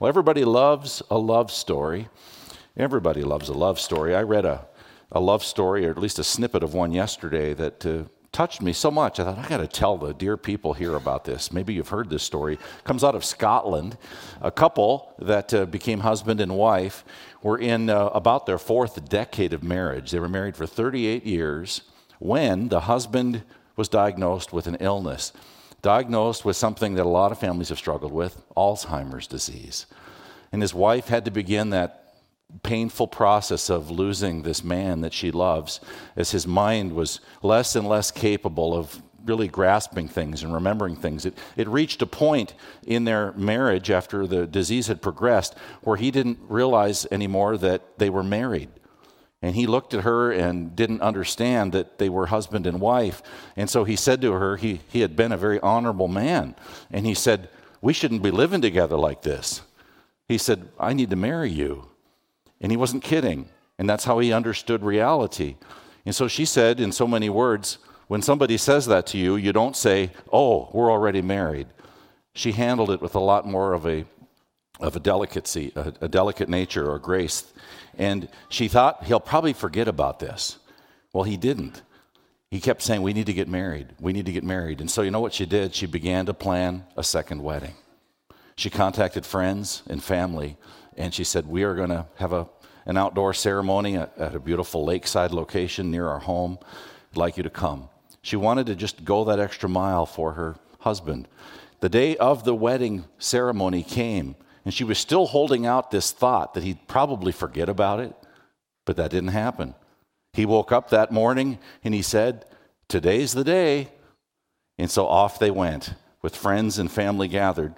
Well, everybody loves a love story. Everybody loves a love story. I read a, a love story, or at least a snippet of one yesterday, that uh, touched me so much. I thought, I got to tell the dear people here about this. Maybe you've heard this story. It comes out of Scotland. A couple that uh, became husband and wife were in uh, about their fourth decade of marriage. They were married for 38 years when the husband was diagnosed with an illness, diagnosed with something that a lot of families have struggled with Alzheimer's disease. And his wife had to begin that painful process of losing this man that she loves as his mind was less and less capable of really grasping things and remembering things. It, it reached a point in their marriage after the disease had progressed where he didn't realize anymore that they were married. And he looked at her and didn't understand that they were husband and wife. And so he said to her, he, he had been a very honorable man. And he said, We shouldn't be living together like this. He said, I need to marry you. And he wasn't kidding. And that's how he understood reality. And so she said, in so many words, when somebody says that to you, you don't say, Oh, we're already married. She handled it with a lot more of a, of a delicacy, a, a delicate nature or grace. And she thought, He'll probably forget about this. Well, he didn't. He kept saying, We need to get married. We need to get married. And so, you know what she did? She began to plan a second wedding. She contacted friends and family and she said, We are going to have a, an outdoor ceremony at, at a beautiful lakeside location near our home. I'd like you to come. She wanted to just go that extra mile for her husband. The day of the wedding ceremony came, and she was still holding out this thought that he'd probably forget about it, but that didn't happen. He woke up that morning and he said, Today's the day. And so off they went with friends and family gathered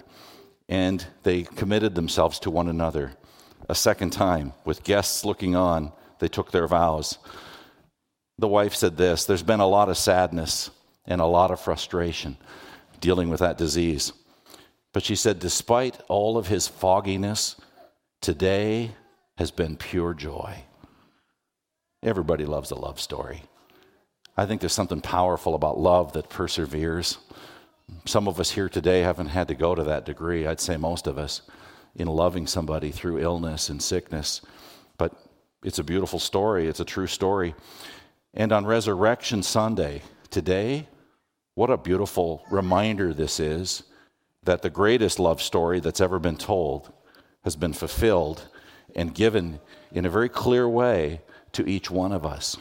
and they committed themselves to one another. A second time, with guests looking on, they took their vows. The wife said this There's been a lot of sadness and a lot of frustration dealing with that disease. But she said, despite all of his fogginess, today has been pure joy. Everybody loves a love story. I think there's something powerful about love that perseveres. Some of us here today haven't had to go to that degree, I'd say most of us, in loving somebody through illness and sickness. But it's a beautiful story, it's a true story. And on Resurrection Sunday, today, what a beautiful reminder this is that the greatest love story that's ever been told has been fulfilled and given in a very clear way to each one of us.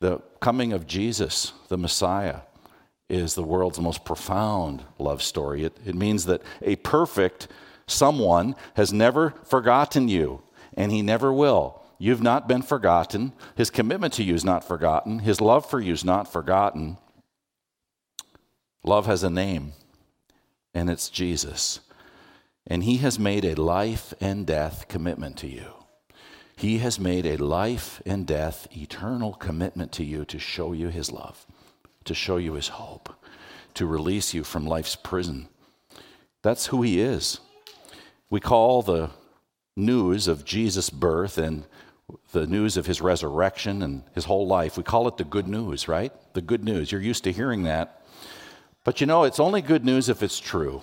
The coming of Jesus, the Messiah, is the world's most profound love story. It, it means that a perfect someone has never forgotten you, and he never will. You've not been forgotten. His commitment to you is not forgotten. His love for you is not forgotten. Love has a name, and it's Jesus. And he has made a life and death commitment to you. He has made a life and death eternal commitment to you to show you his love to show you his hope, to release you from life's prison. That's who he is. We call the news of Jesus' birth and the news of his resurrection and his whole life, we call it the good news, right? The good news. You're used to hearing that. But you know, it's only good news if it's true.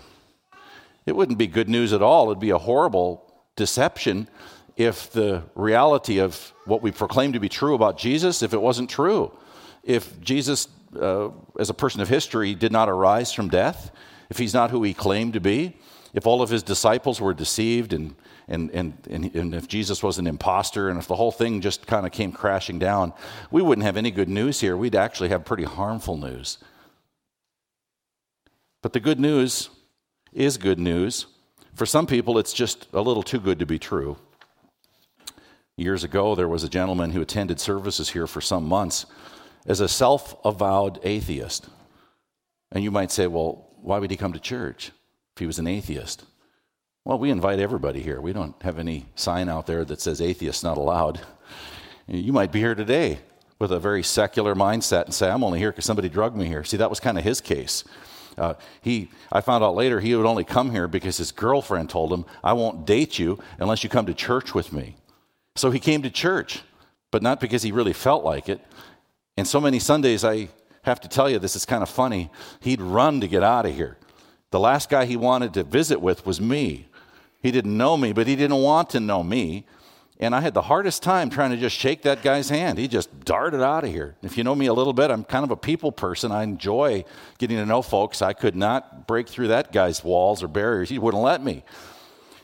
It wouldn't be good news at all. It'd be a horrible deception if the reality of what we proclaim to be true about Jesus, if it wasn't true. If Jesus uh, as a person of history, did not arise from death, if he's not who he claimed to be, if all of his disciples were deceived and, and, and, and, if Jesus was an impostor and if the whole thing just kind of came crashing down, we wouldn't have any good news here. We'd actually have pretty harmful news. But the good news is good news. For some people, it's just a little too good to be true. Years ago, there was a gentleman who attended services here for some months as a self avowed atheist. And you might say, well, why would he come to church if he was an atheist? Well, we invite everybody here. We don't have any sign out there that says atheist not allowed. You might be here today with a very secular mindset and say, I'm only here because somebody drugged me here. See, that was kind of his case. Uh, he, I found out later he would only come here because his girlfriend told him, I won't date you unless you come to church with me. So he came to church, but not because he really felt like it. And so many Sundays, I have to tell you, this is kind of funny. He'd run to get out of here. The last guy he wanted to visit with was me. He didn't know me, but he didn't want to know me. And I had the hardest time trying to just shake that guy's hand. He just darted out of here. If you know me a little bit, I'm kind of a people person. I enjoy getting to know folks. I could not break through that guy's walls or barriers. He wouldn't let me.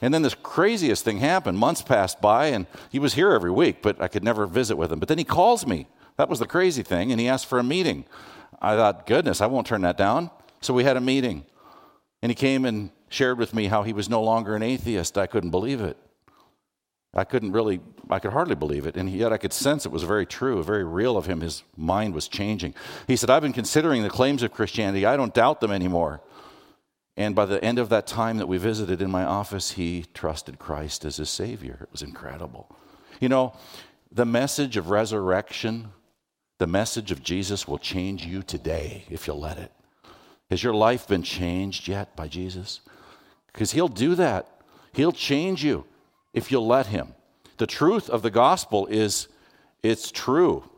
And then this craziest thing happened. Months passed by, and he was here every week, but I could never visit with him. But then he calls me. That was the crazy thing. And he asked for a meeting. I thought, goodness, I won't turn that down. So we had a meeting. And he came and shared with me how he was no longer an atheist. I couldn't believe it. I couldn't really, I could hardly believe it. And yet I could sense it was very true, very real of him. His mind was changing. He said, I've been considering the claims of Christianity. I don't doubt them anymore. And by the end of that time that we visited in my office, he trusted Christ as his Savior. It was incredible. You know, the message of resurrection, the message of Jesus will change you today if you'll let it. Has your life been changed yet by Jesus? Because he'll do that. He'll change you if you'll let him. The truth of the gospel is it's true.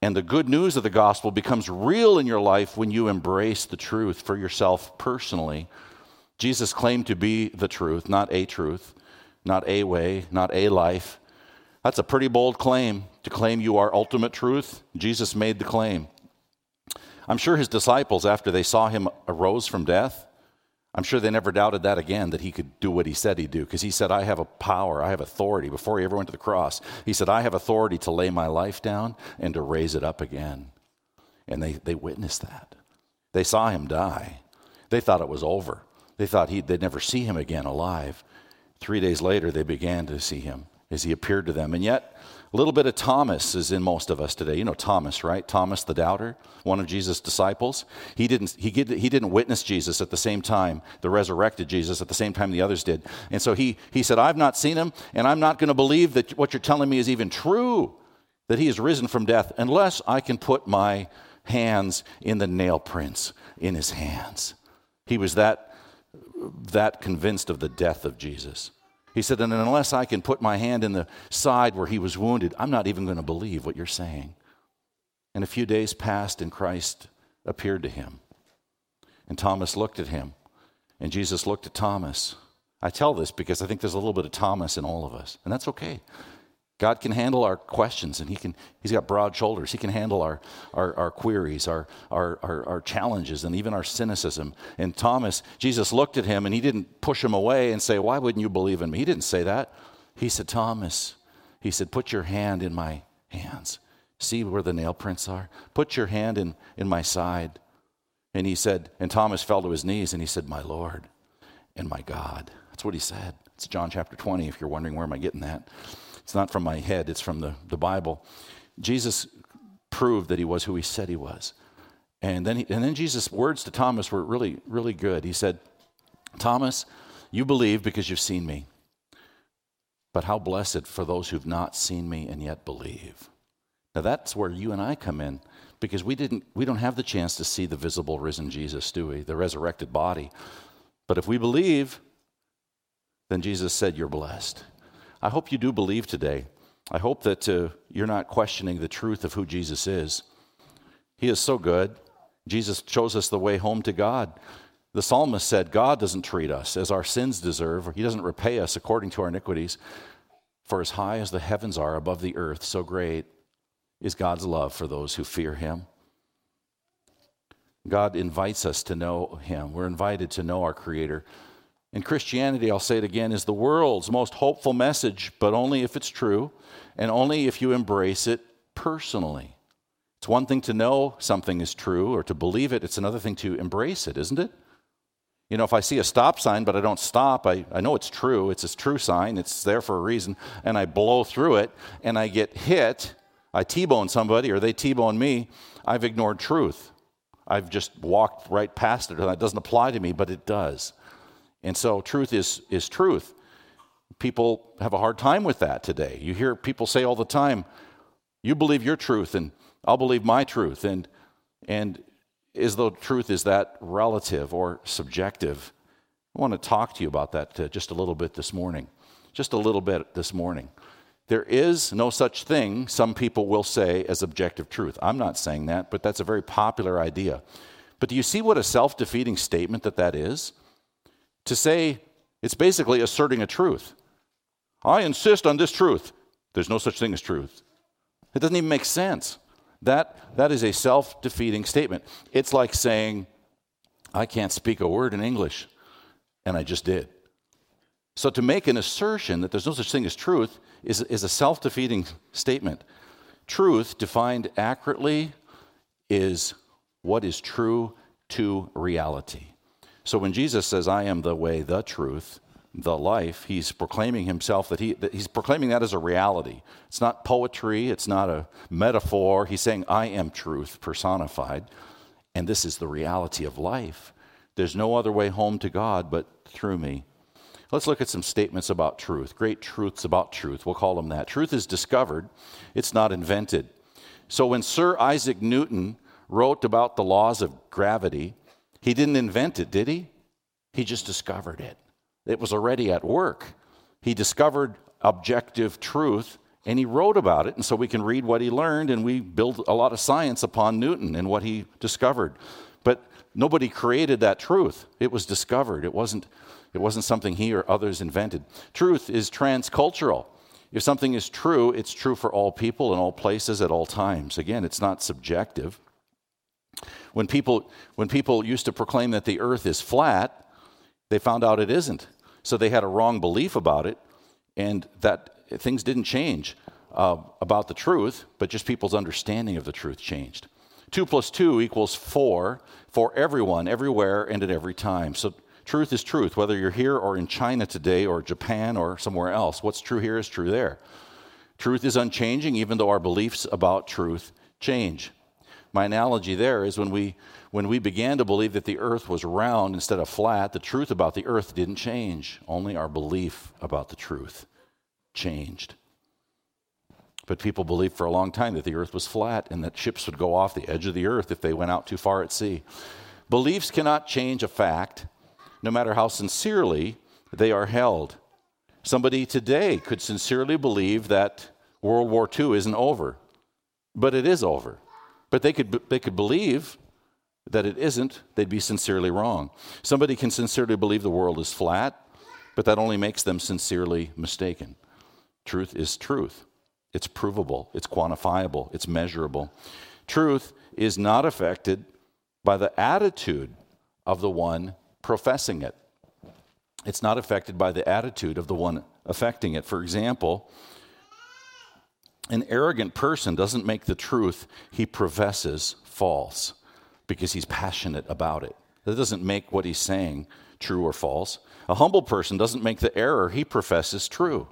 And the good news of the gospel becomes real in your life when you embrace the truth for yourself personally. Jesus claimed to be the truth, not a truth, not a way, not a life. That's a pretty bold claim to claim you are ultimate truth. Jesus made the claim. I'm sure his disciples, after they saw him arose from death, I'm sure they never doubted that again, that he could do what he said he'd do, because he said, I have a power, I have authority. Before he ever went to the cross, he said, I have authority to lay my life down and to raise it up again. And they, they witnessed that. They saw him die. They thought it was over. They thought he'd, they'd never see him again alive. Three days later, they began to see him as he appeared to them. And yet, a little bit of Thomas is in most of us today. You know Thomas, right? Thomas the doubter, one of Jesus' disciples. He didn't, he, he didn't witness Jesus at the same time, the resurrected Jesus, at the same time the others did. And so he, he said, I've not seen him, and I'm not going to believe that what you're telling me is even true, that he has risen from death, unless I can put my hands in the nail prints in his hands. He was that, that convinced of the death of Jesus. He said, And unless I can put my hand in the side where he was wounded, I'm not even going to believe what you're saying. And a few days passed, and Christ appeared to him. And Thomas looked at him, and Jesus looked at Thomas. I tell this because I think there's a little bit of Thomas in all of us, and that's okay. God can handle our questions and he can, He's got broad shoulders. He can handle our, our, our queries, our, our, our, our, challenges, and even our cynicism. And Thomas, Jesus looked at him and he didn't push him away and say, Why wouldn't you believe in me? He didn't say that. He said, Thomas, he said, Put your hand in my hands. See where the nail prints are? Put your hand in, in my side. And he said, and Thomas fell to his knees and he said, My Lord and my God. That's what he said. It's John chapter 20, if you're wondering where am I getting that. It's not from my head, it's from the, the Bible. Jesus proved that he was who he said he was. And then, he, and then Jesus' words to Thomas were really, really good. He said, Thomas, you believe because you've seen me. But how blessed for those who've not seen me and yet believe. Now that's where you and I come in because we didn't we don't have the chance to see the visible risen Jesus, do we? The resurrected body. But if we believe, then Jesus said you're blessed. I hope you do believe today. I hope that uh, you're not questioning the truth of who Jesus is. He is so good. Jesus shows us the way home to God. The psalmist said, God doesn't treat us as our sins deserve, He doesn't repay us according to our iniquities. For as high as the heavens are above the earth, so great is God's love for those who fear Him. God invites us to know Him. We're invited to know our Creator. And Christianity, I'll say it again, is the world's most hopeful message, but only if it's true and only if you embrace it personally. It's one thing to know something is true or to believe it, it's another thing to embrace it, isn't it? You know, if I see a stop sign but I don't stop, I, I know it's true. It's a true sign, it's there for a reason, and I blow through it and I get hit, I T bone somebody or they T bone me, I've ignored truth. I've just walked right past it, and that doesn't apply to me, but it does. And so truth is, is truth. People have a hard time with that today. You hear people say all the time, you believe your truth and I'll believe my truth. And, and as though truth is that relative or subjective. I want to talk to you about that uh, just a little bit this morning. Just a little bit this morning. There is no such thing, some people will say, as objective truth. I'm not saying that, but that's a very popular idea. But do you see what a self defeating statement that that is? To say It's basically asserting a truth. I insist on this truth. There's no such thing as truth. It doesn't even make sense. That, that is a self defeating statement. It's like saying, I can't speak a word in English, and I just did. So to make an assertion that there's no such thing as truth is, is a self defeating statement. Truth, defined accurately, is what is true to reality. So when Jesus says, I am the way, the truth, the life, he's proclaiming himself that, he, that he's proclaiming that as a reality. It's not poetry, it's not a metaphor. He's saying, I am truth personified, and this is the reality of life. There's no other way home to God but through me. Let's look at some statements about truth, great truths about truth. We'll call them that. Truth is discovered, it's not invented. So when Sir Isaac Newton wrote about the laws of gravity, he didn't invent it, did he? He just discovered it. It was already at work. He discovered objective truth and he wrote about it. And so we can read what he learned and we build a lot of science upon Newton and what he discovered. But nobody created that truth. It was discovered. It wasn't, it wasn't something he or others invented. Truth is transcultural. If something is true, it's true for all people in all places at all times. Again, it's not subjective. When people, when people used to proclaim that the earth is flat, they found out it isn't. So they had a wrong belief about it, and that things didn't change uh, about the truth, but just people's understanding of the truth changed. Two plus two equals four for everyone, everywhere, and at every time. So truth is truth, whether you're here or in China today or Japan or somewhere else. What's true here is true there. Truth is unchanging, even though our beliefs about truth change. My analogy there is when we, when we began to believe that the earth was round instead of flat, the truth about the earth didn't change. Only our belief about the truth changed. But people believed for a long time that the earth was flat and that ships would go off the edge of the earth if they went out too far at sea. Beliefs cannot change a fact, no matter how sincerely they are held. Somebody today could sincerely believe that World War II isn't over, but it is over. But they could, they could believe that it isn't, they'd be sincerely wrong. Somebody can sincerely believe the world is flat, but that only makes them sincerely mistaken. Truth is truth. It's provable, it's quantifiable, it's measurable. Truth is not affected by the attitude of the one professing it. It's not affected by the attitude of the one affecting it. For example, an arrogant person doesn't make the truth he professes false because he's passionate about it. That doesn't make what he's saying true or false. A humble person doesn't make the error he professes true.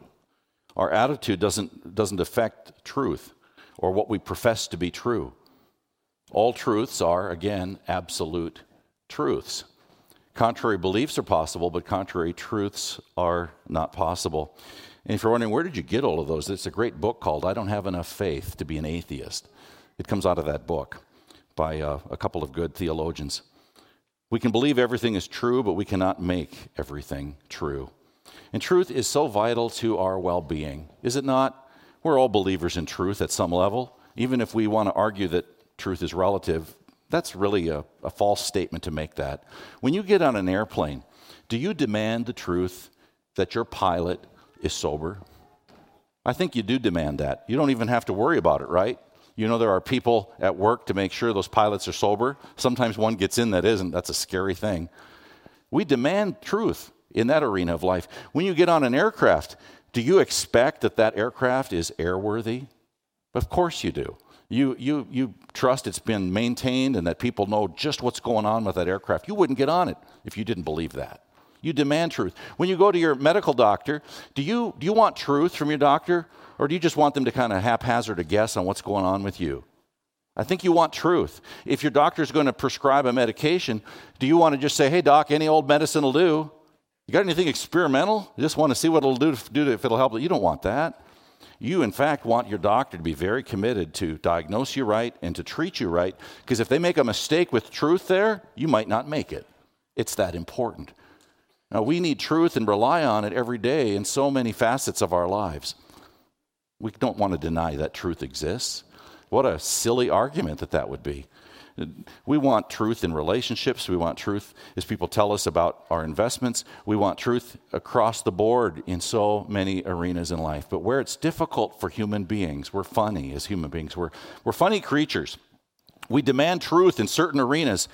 Our attitude doesn't, doesn't affect truth or what we profess to be true. All truths are, again, absolute truths. Contrary beliefs are possible, but contrary truths are not possible. And if you're wondering, where did you get all of those? It's a great book called I Don't Have Enough Faith to Be an Atheist. It comes out of that book by uh, a couple of good theologians. We can believe everything is true, but we cannot make everything true. And truth is so vital to our well being, is it not? We're all believers in truth at some level. Even if we want to argue that truth is relative, that's really a, a false statement to make that. When you get on an airplane, do you demand the truth that your pilot is sober? I think you do demand that. You don't even have to worry about it, right? You know, there are people at work to make sure those pilots are sober. Sometimes one gets in that isn't. That's a scary thing. We demand truth in that arena of life. When you get on an aircraft, do you expect that that aircraft is airworthy? Of course you do. You, you, you trust it's been maintained and that people know just what's going on with that aircraft. You wouldn't get on it if you didn't believe that. You demand truth. When you go to your medical doctor, do you, do you want truth from your doctor, or do you just want them to kind of haphazard a guess on what's going on with you? I think you want truth. If your doctor's going to prescribe a medication, do you want to just say, hey, doc, any old medicine will do? You got anything experimental? You just want to see what it'll do, do if it'll help. You don't want that. You, in fact, want your doctor to be very committed to diagnose you right and to treat you right, because if they make a mistake with truth there, you might not make it. It's that important. Now, we need truth and rely on it every day in so many facets of our lives. We don't want to deny that truth exists. What a silly argument that that would be. We want truth in relationships. We want truth as people tell us about our investments. We want truth across the board in so many arenas in life. But where it's difficult for human beings, we're funny as human beings. We're, we're funny creatures. We demand truth in certain arenas,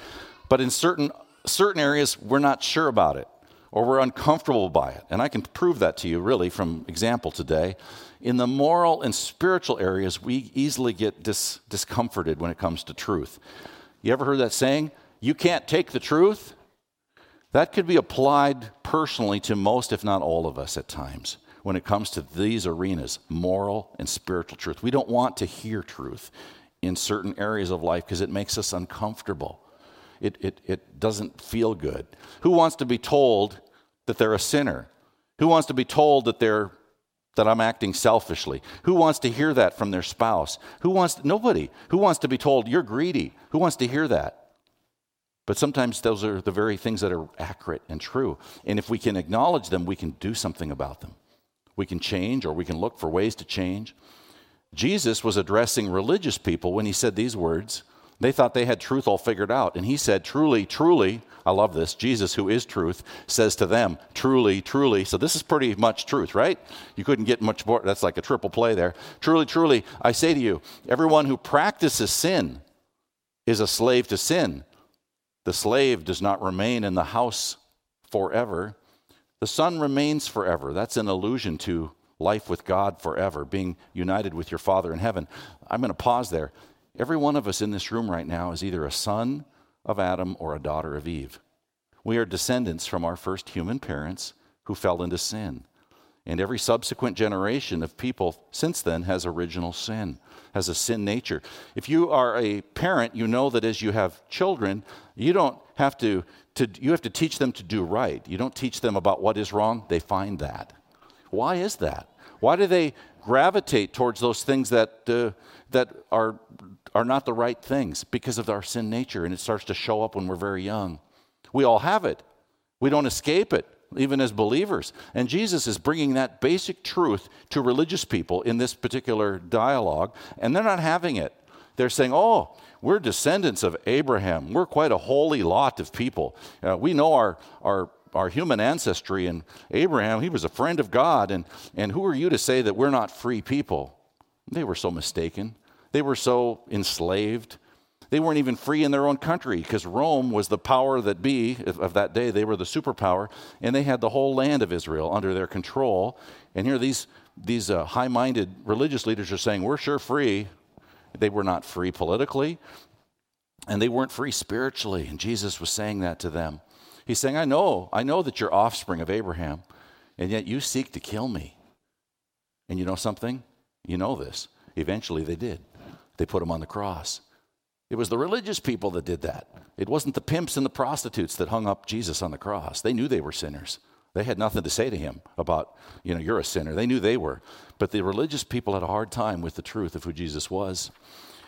but in certain, certain areas, we're not sure about it or we're uncomfortable by it. And I can prove that to you really from example today. In the moral and spiritual areas, we easily get dis- discomforted when it comes to truth. You ever heard that saying? You can't take the truth? That could be applied personally to most, if not all of us at times, when it comes to these arenas moral and spiritual truth. We don't want to hear truth in certain areas of life because it makes us uncomfortable. It, it, it doesn't feel good. Who wants to be told that they're a sinner? Who wants to be told that they're that I'm acting selfishly? Who wants to hear that from their spouse? Who wants to, nobody. Who wants to be told you're greedy? Who wants to hear that? But sometimes those are the very things that are accurate and true. And if we can acknowledge them, we can do something about them. We can change or we can look for ways to change. Jesus was addressing religious people when he said these words. They thought they had truth all figured out. And he said, Truly, truly, I love this. Jesus, who is truth, says to them, Truly, truly. So this is pretty much truth, right? You couldn't get much more. That's like a triple play there. Truly, truly, I say to you, everyone who practices sin is a slave to sin. The slave does not remain in the house forever, the son remains forever. That's an allusion to life with God forever, being united with your Father in heaven. I'm going to pause there. Every one of us in this room right now is either a son of Adam or a daughter of Eve. We are descendants from our first human parents who fell into sin. And every subsequent generation of people since then has original sin, has a sin nature. If you are a parent, you know that as you have children, you don't have to, to you have to teach them to do right. You don't teach them about what is wrong, they find that. Why is that? Why do they gravitate towards those things that, uh, that are are not the right things because of our sin nature, and it starts to show up when we're very young. We all have it, we don't escape it, even as believers. And Jesus is bringing that basic truth to religious people in this particular dialogue, and they're not having it. They're saying, oh, we're descendants of Abraham. We're quite a holy lot of people. Uh, we know our, our, our human ancestry, and Abraham, he was a friend of God. And, and who are you to say that we're not free people? They were so mistaken. They were so enslaved. They weren't even free in their own country because Rome was the power that be of that day. They were the superpower, and they had the whole land of Israel under their control. And here, these, these uh, high minded religious leaders are saying, We're sure free. They were not free politically, and they weren't free spiritually. And Jesus was saying that to them. He's saying, I know, I know that you're offspring of Abraham, and yet you seek to kill me. And you know something? You know this. Eventually they did. They put him on the cross. It was the religious people that did that. It wasn't the pimps and the prostitutes that hung up Jesus on the cross. They knew they were sinners. They had nothing to say to him about, you know, you're a sinner. They knew they were. But the religious people had a hard time with the truth of who Jesus was.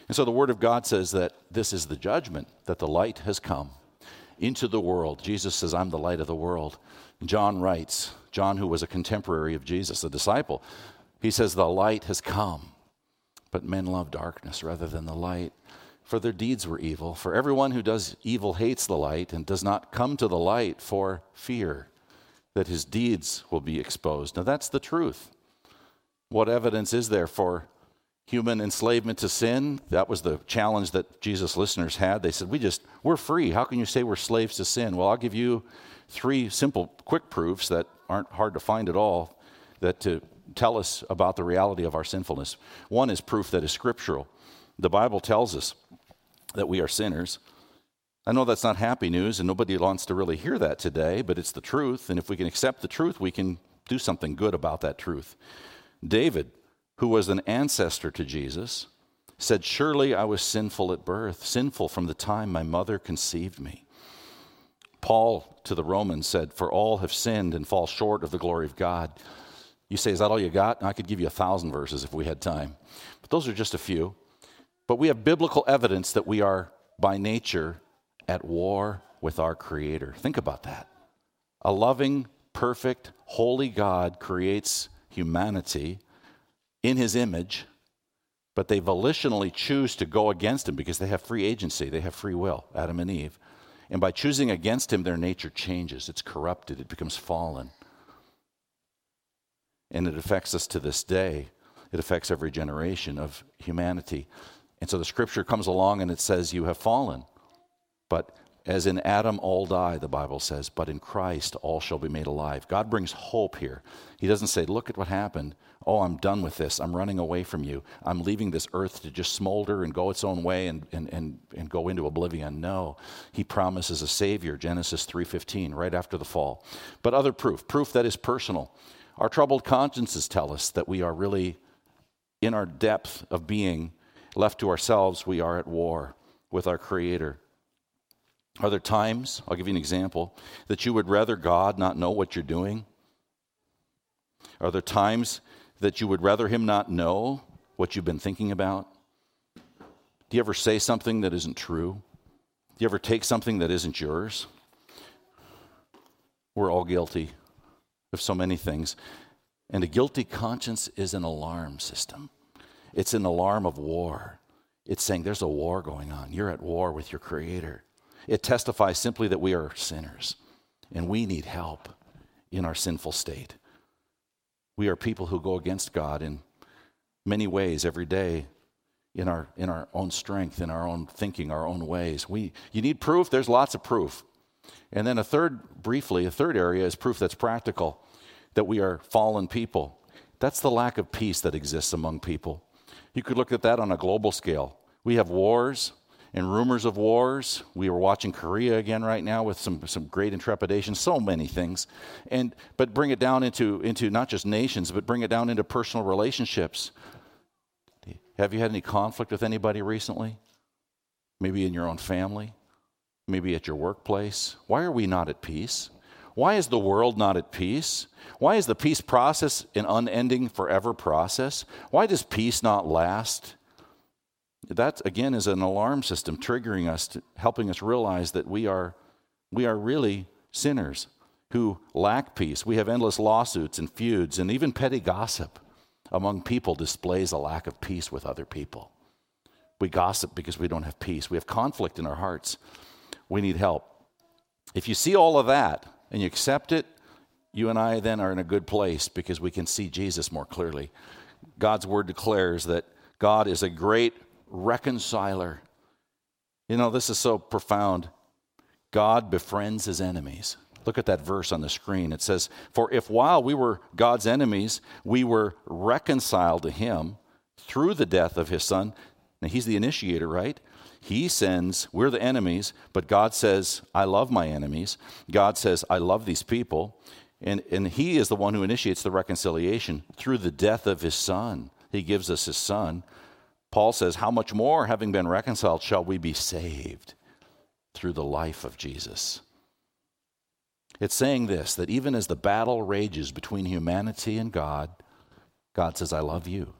And so the Word of God says that this is the judgment, that the light has come into the world. Jesus says, I'm the light of the world. John writes, John, who was a contemporary of Jesus, a disciple, he says, The light has come but men love darkness rather than the light, for their deeds were evil. For everyone who does evil hates the light and does not come to the light for fear that his deeds will be exposed. Now, that's the truth. What evidence is there for human enslavement to sin? That was the challenge that Jesus' listeners had. They said, We just, we're free. How can you say we're slaves to sin? Well, I'll give you three simple, quick proofs that aren't hard to find at all that to tell us about the reality of our sinfulness. One is proof that is scriptural. The Bible tells us that we are sinners. I know that's not happy news, and nobody wants to really hear that today, but it's the truth. And if we can accept the truth, we can do something good about that truth. David, who was an ancestor to Jesus, said, Surely I was sinful at birth, sinful from the time my mother conceived me. Paul to the Romans said, For all have sinned and fall short of the glory of God. You say, Is that all you got? I could give you a thousand verses if we had time. But those are just a few. But we have biblical evidence that we are, by nature, at war with our Creator. Think about that. A loving, perfect, holy God creates humanity in His image, but they volitionally choose to go against him because they have free agency, they have free will, Adam and Eve. And by choosing against him, their nature changes. It's corrupted, it becomes fallen. And it affects us to this day. It affects every generation of humanity. And so the scripture comes along and it says, You have fallen. But as in Adam all die, the Bible says, but in Christ all shall be made alive. God brings hope here. He doesn't say, Look at what happened. Oh, I'm done with this. I'm running away from you. I'm leaving this earth to just smolder and go its own way and, and, and, and go into oblivion. No. He promises a Savior, Genesis 3.15, right after the fall. But other proof, proof that is personal. Our troubled consciences tell us that we are really, in our depth of being, left to ourselves, we are at war with our Creator. Are there times, I'll give you an example, that you would rather God not know what you're doing? Are there times that you would rather Him not know what you've been thinking about? Do you ever say something that isn't true? Do you ever take something that isn't yours? We're all guilty of so many things. And a guilty conscience is an alarm system, it's an alarm of war. It's saying there's a war going on. You're at war with your Creator. It testifies simply that we are sinners and we need help in our sinful state. We are people who go against God in many ways every day in our, in our own strength, in our own thinking, our own ways. We, you need proof? There's lots of proof. And then a third, briefly, a third area is proof that's practical that we are fallen people. That's the lack of peace that exists among people. You could look at that on a global scale. We have wars, and rumors of wars. We were watching Korea again right now with some, some great intrepidation, so many things. And, but bring it down into, into not just nations, but bring it down into personal relationships. Have you had any conflict with anybody recently? Maybe in your own family? Maybe at your workplace? Why are we not at peace? Why is the world not at peace? Why is the peace process an unending, forever process? Why does peace not last? That again is an alarm system triggering us, to, helping us realize that we are, we are really sinners who lack peace. We have endless lawsuits and feuds, and even petty gossip among people displays a lack of peace with other people. We gossip because we don't have peace. We have conflict in our hearts. We need help. If you see all of that and you accept it, you and I then are in a good place because we can see Jesus more clearly. God's word declares that God is a great reconciler. You know, this is so profound. God befriends his enemies. Look at that verse on the screen. It says, For if while we were God's enemies, we were reconciled to him through the death of his son. Now, he's the initiator, right? He sends, we're the enemies, but God says, I love my enemies. God says, I love these people. And, and he is the one who initiates the reconciliation through the death of his son. He gives us his son. Paul says, How much more, having been reconciled, shall we be saved through the life of Jesus? It's saying this that even as the battle rages between humanity and God, God says, I love you.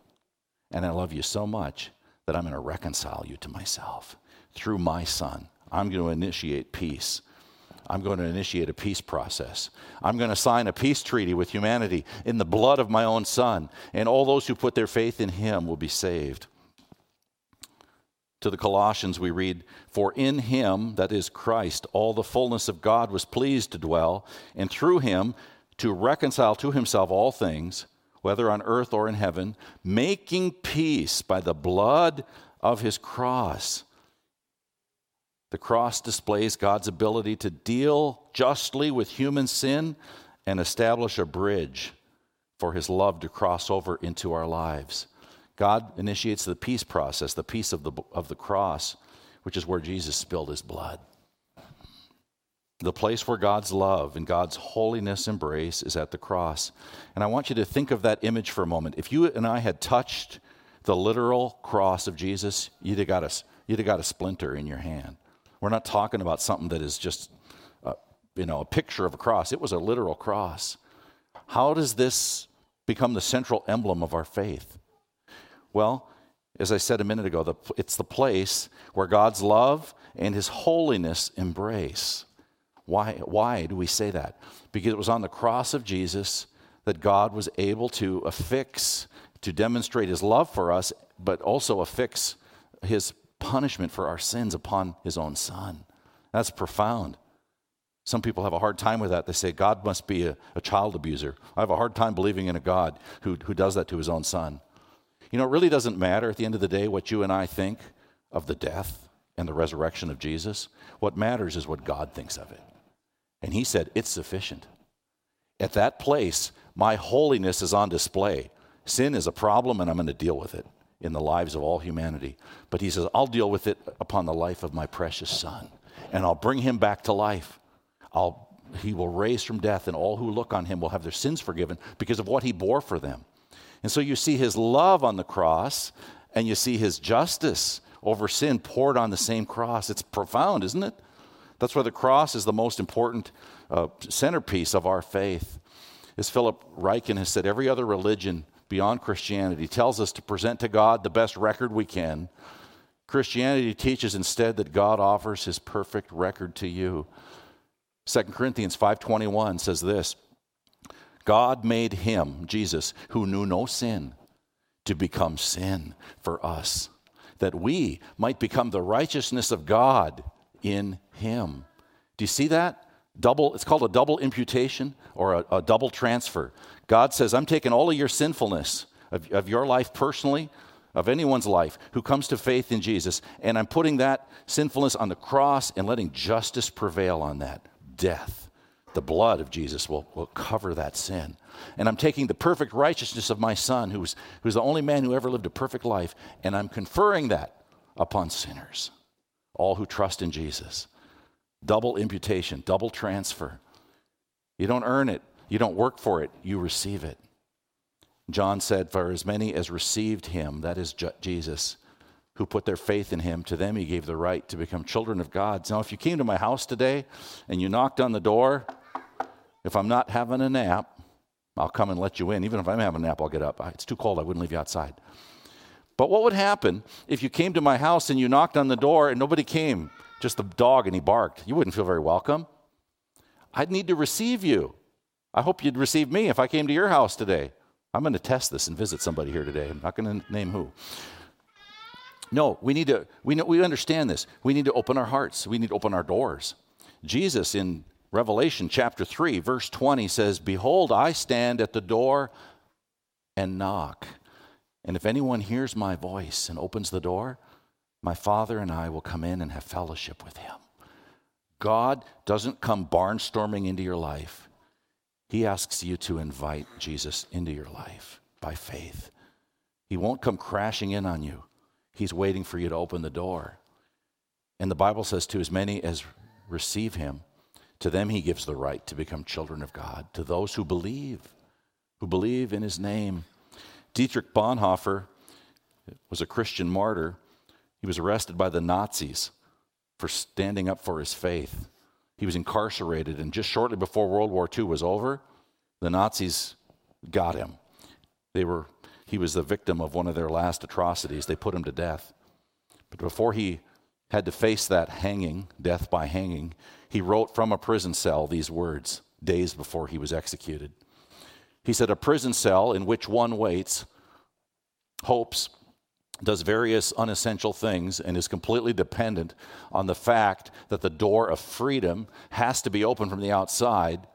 And I love you so much that I'm going to reconcile you to myself through my son. I'm going to initiate peace. I'm going to initiate a peace process. I'm going to sign a peace treaty with humanity in the blood of my own son. And all those who put their faith in him will be saved to the Colossians, we read, For in him, that is Christ, all the fullness of God was pleased to dwell, and through him to reconcile to himself all things, whether on earth or in heaven, making peace by the blood of his cross. The cross displays God's ability to deal justly with human sin and establish a bridge for his love to cross over into our lives. God initiates the peace process, the peace of the, of the cross, which is where Jesus spilled his blood. The place where God's love and God's holiness embrace is at the cross. And I want you to think of that image for a moment. If you and I had touched the literal cross of Jesus, you'd have got a, you'd have got a splinter in your hand. We're not talking about something that is just, a, you know, a picture of a cross. It was a literal cross. How does this become the central emblem of our faith? Well, as I said a minute ago, the, it's the place where God's love and his holiness embrace. Why, why do we say that? Because it was on the cross of Jesus that God was able to affix, to demonstrate his love for us but also affix his punishment for our sins upon his own son. That's profound. Some people have a hard time with that. They say God must be a, a, child abuser. I have a hard time believing in a God who, who does that to his own son. You know, it really doesn't matter at the end of the day what you and I think of the death and the resurrection of Jesus. What matters is what God thinks of it. And he said, It's sufficient. At that place, my holiness is on display. Sin is a problem, and I'm going to deal with it in the lives of all humanity. But he says, I'll deal with it upon the life of my precious son, and I'll bring him back to life. I'll, he will raise from death, and all who look on him will have their sins forgiven because of what he bore for them. And so you see his love on the cross, and you see his justice over sin poured on the same cross. It's profound, isn't it? That's why the cross is the most important uh, centerpiece of our faith. As Philip Ryken has said, every other religion beyond Christianity tells us to present to God the best record we can. Christianity teaches instead that God offers his perfect record to you. 2 Corinthians 5:21 says this, God made him, Jesus, who knew no sin, to become sin for us, that we might become the righteousness of God in him. Do you see that? Double, it's called a double imputation or a, a double transfer. God says, I'm taking all of your sinfulness of, of your life personally, of anyone's life who comes to faith in Jesus, and I'm putting that sinfulness on the cross and letting justice prevail on that death. The blood of Jesus will, will cover that sin. And I'm taking the perfect righteousness of my son, who's, who's the only man who ever lived a perfect life, and I'm conferring that upon sinners, all who trust in Jesus. Double imputation, double transfer. You don't earn it, you don't work for it, you receive it. John said, For as many as received him, that is Jesus, who put their faith in him, to them he gave the right to become children of God. Now, if you came to my house today and you knocked on the door, if I'm not having a nap, I'll come and let you in. Even if I'm having a nap, I'll get up. It's too cold, I wouldn't leave you outside. But what would happen if you came to my house and you knocked on the door and nobody came? just the dog and he barked, you wouldn't feel very welcome. I'd need to receive you. I hope you'd receive me if I came to your house today. I'm going to test this and visit somebody here today. I'm not going to name who. No, we need to, we, know, we understand this. We need to open our hearts, we need to open our doors. Jesus in Revelation chapter 3, verse 20 says, Behold, I stand at the door and knock. And if anyone hears my voice and opens the door, my Father and I will come in and have fellowship with him. God doesn't come barnstorming into your life. He asks you to invite Jesus into your life by faith. He won't come crashing in on you. He's waiting for you to open the door. And the Bible says, to as many as receive him, to them he gives the right to become children of God, to those who believe, who believe in his name. Dietrich Bonhoeffer was a Christian martyr he was arrested by the Nazis for standing up for his faith. He was incarcerated, and just shortly before World War II was over, the Nazis got him. They were, he was the victim of one of their last atrocities. They put him to death. But before he had to face that hanging, death by hanging, he wrote from a prison cell these words days before he was executed. He said, A prison cell in which one waits, hopes, does various unessential things and is completely dependent on the fact that the door of freedom has to be open from the outside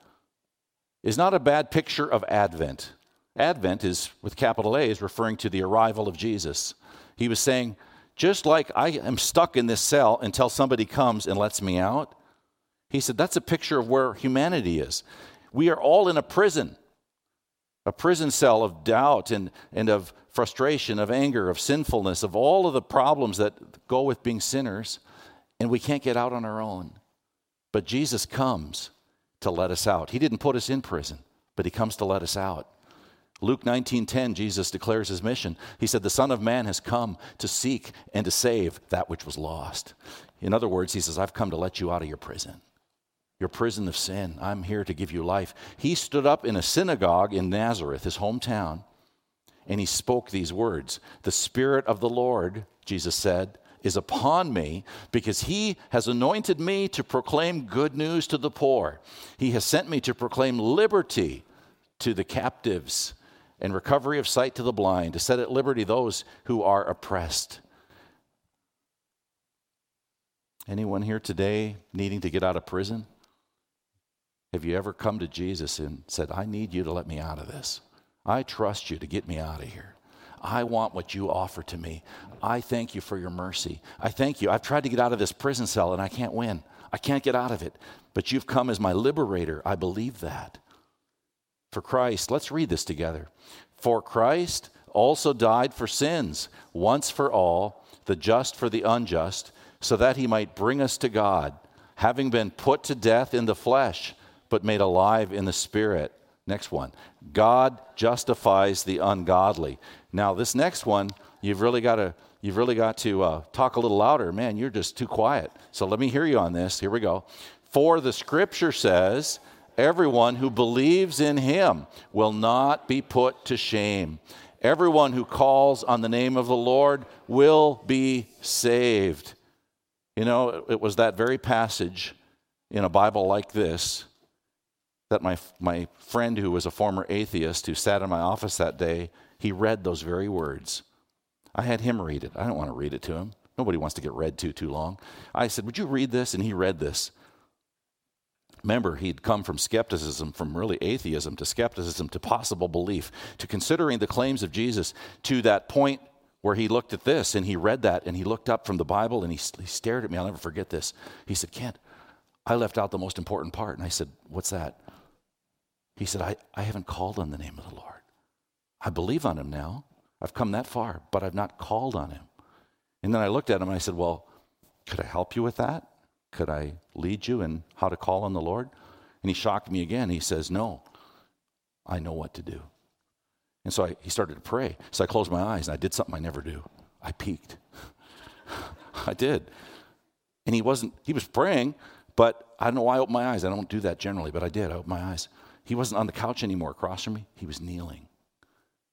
is not a bad picture of Advent. Advent is, with capital A, is referring to the arrival of Jesus. He was saying, just like I am stuck in this cell until somebody comes and lets me out, he said, that's a picture of where humanity is. We are all in a prison, a prison cell of doubt and, and of frustration, of anger, of sinfulness, of all of the problems that go with being sinners, and we can't get out on our own. But Jesus comes to let us out. He didn't put us in prison, but he comes to let us out. Luke 19:10 Jesus declares his mission. He said the son of man has come to seek and to save that which was lost. In other words, he says I've come to let you out of your prison. Your prison of sin. I'm here to give you life. He stood up in a synagogue in Nazareth, his hometown, and he spoke these words The Spirit of the Lord, Jesus said, is upon me because he has anointed me to proclaim good news to the poor. He has sent me to proclaim liberty to the captives and recovery of sight to the blind, to set at liberty those who are oppressed. Anyone here today needing to get out of prison? Have you ever come to Jesus and said, I need you to let me out of this? I trust you to get me out of here. I want what you offer to me. I thank you for your mercy. I thank you. I've tried to get out of this prison cell and I can't win. I can't get out of it. But you've come as my liberator. I believe that. For Christ, let's read this together. For Christ also died for sins, once for all, the just for the unjust, so that he might bring us to God, having been put to death in the flesh, but made alive in the spirit. Next one. God justifies the ungodly. Now, this next one, you've really got to you've really got to uh, talk a little louder. Man, you're just too quiet. So let me hear you on this. Here we go. For the scripture says, everyone who believes in him will not be put to shame. Everyone who calls on the name of the Lord will be saved. You know, it was that very passage in a Bible like this that my, my friend who was a former atheist who sat in my office that day, he read those very words. I had him read it. I don't want to read it to him. Nobody wants to get read to too long. I said, Would you read this? And he read this. Remember, he'd come from skepticism, from really atheism to skepticism to possible belief, to considering the claims of Jesus, to that point where he looked at this and he read that and he looked up from the Bible and he, he stared at me. I'll never forget this. He said, Kent, I left out the most important part. And I said, What's that? He said, I, I haven't called on the name of the Lord. I believe on him now. I've come that far, but I've not called on him. And then I looked at him and I said, Well, could I help you with that? Could I lead you in how to call on the Lord? And he shocked me again. He says, No, I know what to do. And so I, he started to pray. So I closed my eyes and I did something I never do. I peeked. I did. And he wasn't, he was praying, but I don't know why I opened my eyes. I don't do that generally, but I did. I opened my eyes. He wasn't on the couch anymore across from me. He was kneeling.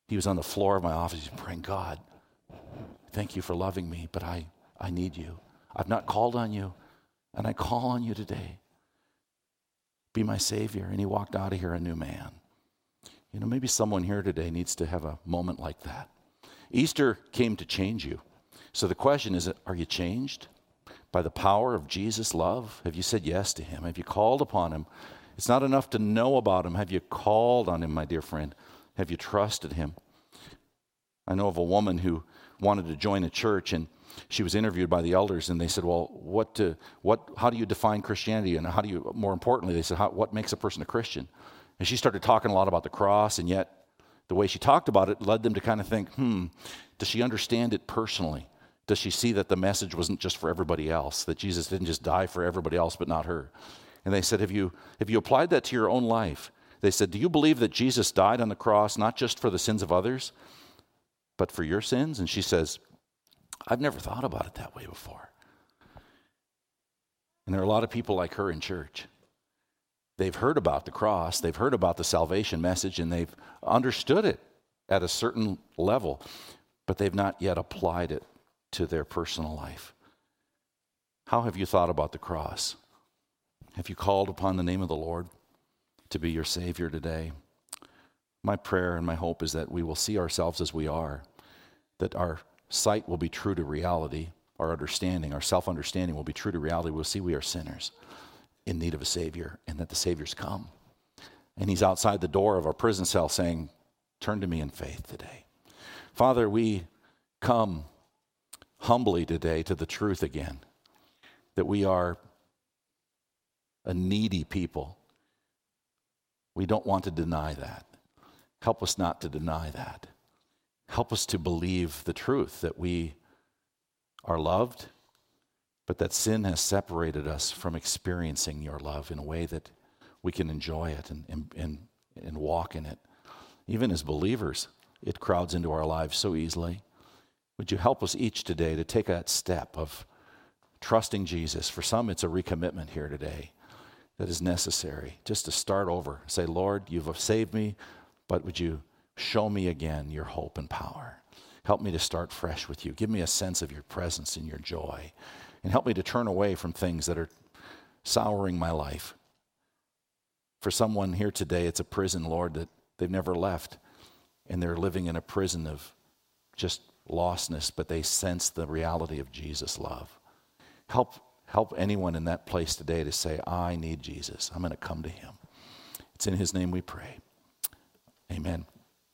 He was on the floor of my office. Praying, God, thank you for loving me, but I, I need you. I've not called on you, and I call on you today. Be my Savior. And he walked out of here a new man. You know, maybe someone here today needs to have a moment like that. Easter came to change you. So the question is are you changed by the power of Jesus' love? Have you said yes to him? Have you called upon him? It's not enough to know about him. Have you called on him, my dear friend? Have you trusted him? I know of a woman who wanted to join a church and she was interviewed by the elders and they said, Well, what, what, how do you define Christianity? And how do you, more importantly, they said, What makes a person a Christian? And she started talking a lot about the cross, and yet the way she talked about it led them to kind of think, hmm, does she understand it personally? Does she see that the message wasn't just for everybody else, that Jesus didn't just die for everybody else but not her? And they said, Have you, have you applied that to your own life? They said, Do you believe that Jesus died on the cross not just for the sins of others, but for your sins? And she says, I've never thought about it that way before. And there are a lot of people like her in church. They've heard about the cross, they've heard about the salvation message, and they've understood it at a certain level, but they've not yet applied it to their personal life. How have you thought about the cross? Have you called upon the name of the Lord to be your Savior today? My prayer and my hope is that we will see ourselves as we are, that our sight will be true to reality, our understanding, our self understanding will be true to reality. We'll see we are sinners in need of a Savior and that the Savior's come. And He's outside the door of our prison cell saying, Turn to me in faith today. Father, we come humbly today to the truth again that we are a needy people. We don't want to deny that. Help us not to deny that. Help us to believe the truth that we are loved but that sin has separated us from experiencing your love in a way that we can enjoy it and, and, and, walk in it. Even as believers, it crowds into our lives so easily. Would you help us each today to take that step of trusting Jesus? For some, it's a recommitment here today that is necessary just to start over. Say, Lord, you've saved me, but would you show me again your hope and power? Help me to start fresh with you. Give me a sense of your presence and your joy and help me to turn away from things that are souring my life. For someone here today, it's a prison, Lord, that they've never left. and they're living in a prison of just lostness, but they sense the reality of Jesus' love. Help, help anyone in that place today to say, I need Jesus. I'm going to come to him. It's in his name we pray. Amen.